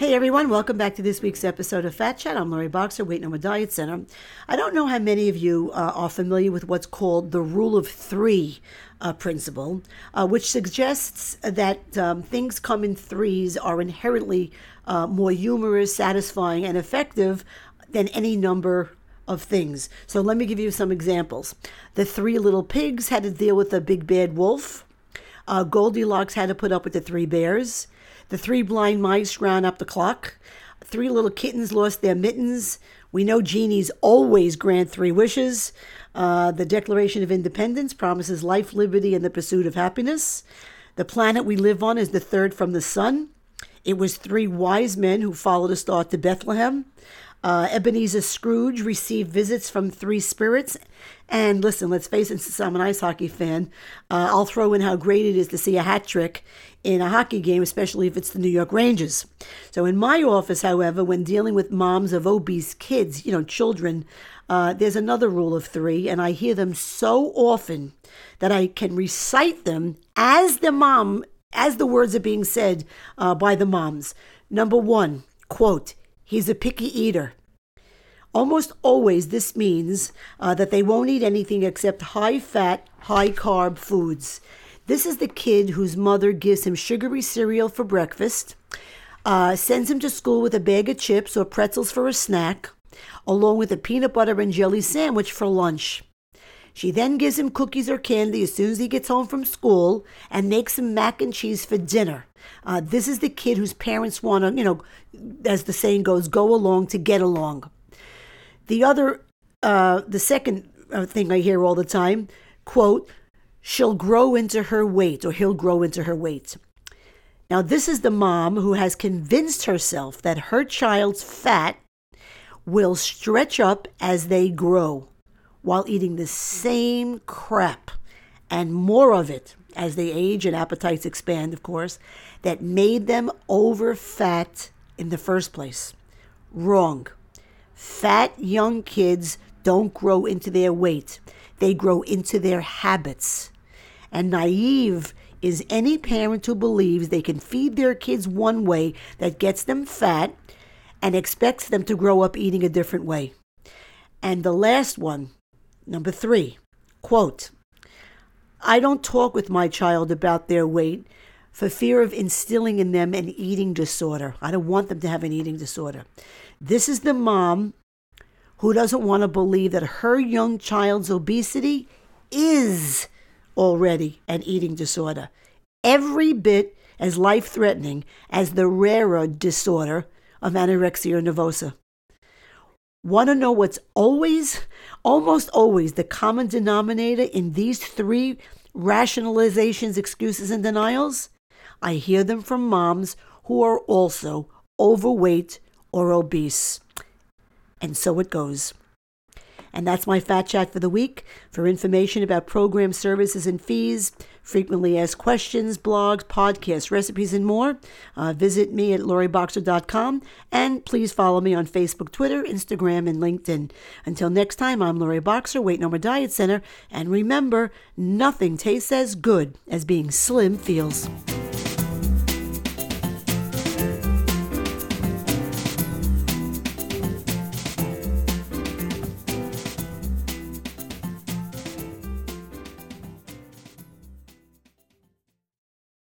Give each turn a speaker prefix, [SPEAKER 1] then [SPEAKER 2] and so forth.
[SPEAKER 1] Hey everyone, welcome back to this week's episode of Fat Chat. I'm Lori Boxer, Weight No More Diet Center. I don't know how many of you uh, are familiar with what's called the Rule of Three uh, principle, uh, which suggests that um, things come in threes are inherently uh, more humorous, satisfying, and effective than any number of things. So let me give you some examples. The three little pigs had to deal with the big bad wolf. Uh, Goldilocks had to put up with the three bears. The three blind mice ran up the clock. Three little kittens lost their mittens. We know genies always grant three wishes. Uh, the Declaration of Independence promises life, liberty, and the pursuit of happiness. The planet we live on is the third from the sun. It was three wise men who followed a star to Bethlehem. Uh, Ebenezer Scrooge received visits from three spirits. And listen, let's face it, since I'm an ice hockey fan, uh, I'll throw in how great it is to see a hat trick in a hockey game, especially if it's the New York Rangers. So in my office, however, when dealing with moms of obese kids, you know, children, uh, there's another rule of three, and I hear them so often that I can recite them as the mom, as the words are being said uh, by the moms. Number one, quote, He's a picky eater. Almost always, this means uh, that they won't eat anything except high fat, high carb foods. This is the kid whose mother gives him sugary cereal for breakfast, uh, sends him to school with a bag of chips or pretzels for a snack, along with a peanut butter and jelly sandwich for lunch. She then gives him cookies or candy as soon as he gets home from school and makes him mac and cheese for dinner. Uh, this is the kid whose parents want to, you know, as the saying goes, go along to get along. The other, uh, the second uh, thing I hear all the time, quote, she'll grow into her weight or he'll grow into her weight. Now, this is the mom who has convinced herself that her child's fat will stretch up as they grow while eating the same crap and more of it as they age and appetites expand, of course, that made them over fat in the first place. Wrong. Fat young kids don't grow into their weight, they grow into their habits. And naive is any parent who believes they can feed their kids one way that gets them fat and expects them to grow up eating a different way. And the last one, number three, quote, I don't talk with my child about their weight for fear of instilling in them an eating disorder. I don't want them to have an eating disorder. This is the mom who doesn't want to believe that her young child's obesity is already an eating disorder, every bit as life threatening as the rarer disorder of anorexia nervosa. Want to know what's always, almost always, the common denominator in these three rationalizations, excuses, and denials? I hear them from moms who are also overweight or obese. And so it goes. And that's my Fat Chat for the week. For information about program services and fees, frequently asked questions, blogs, podcasts, recipes, and more, uh, visit me at loriboxer.com and please follow me on Facebook, Twitter, Instagram, and LinkedIn. Until next time, I'm Lori Boxer, Weight No More Diet Center, and remember, nothing tastes as good as being slim feels.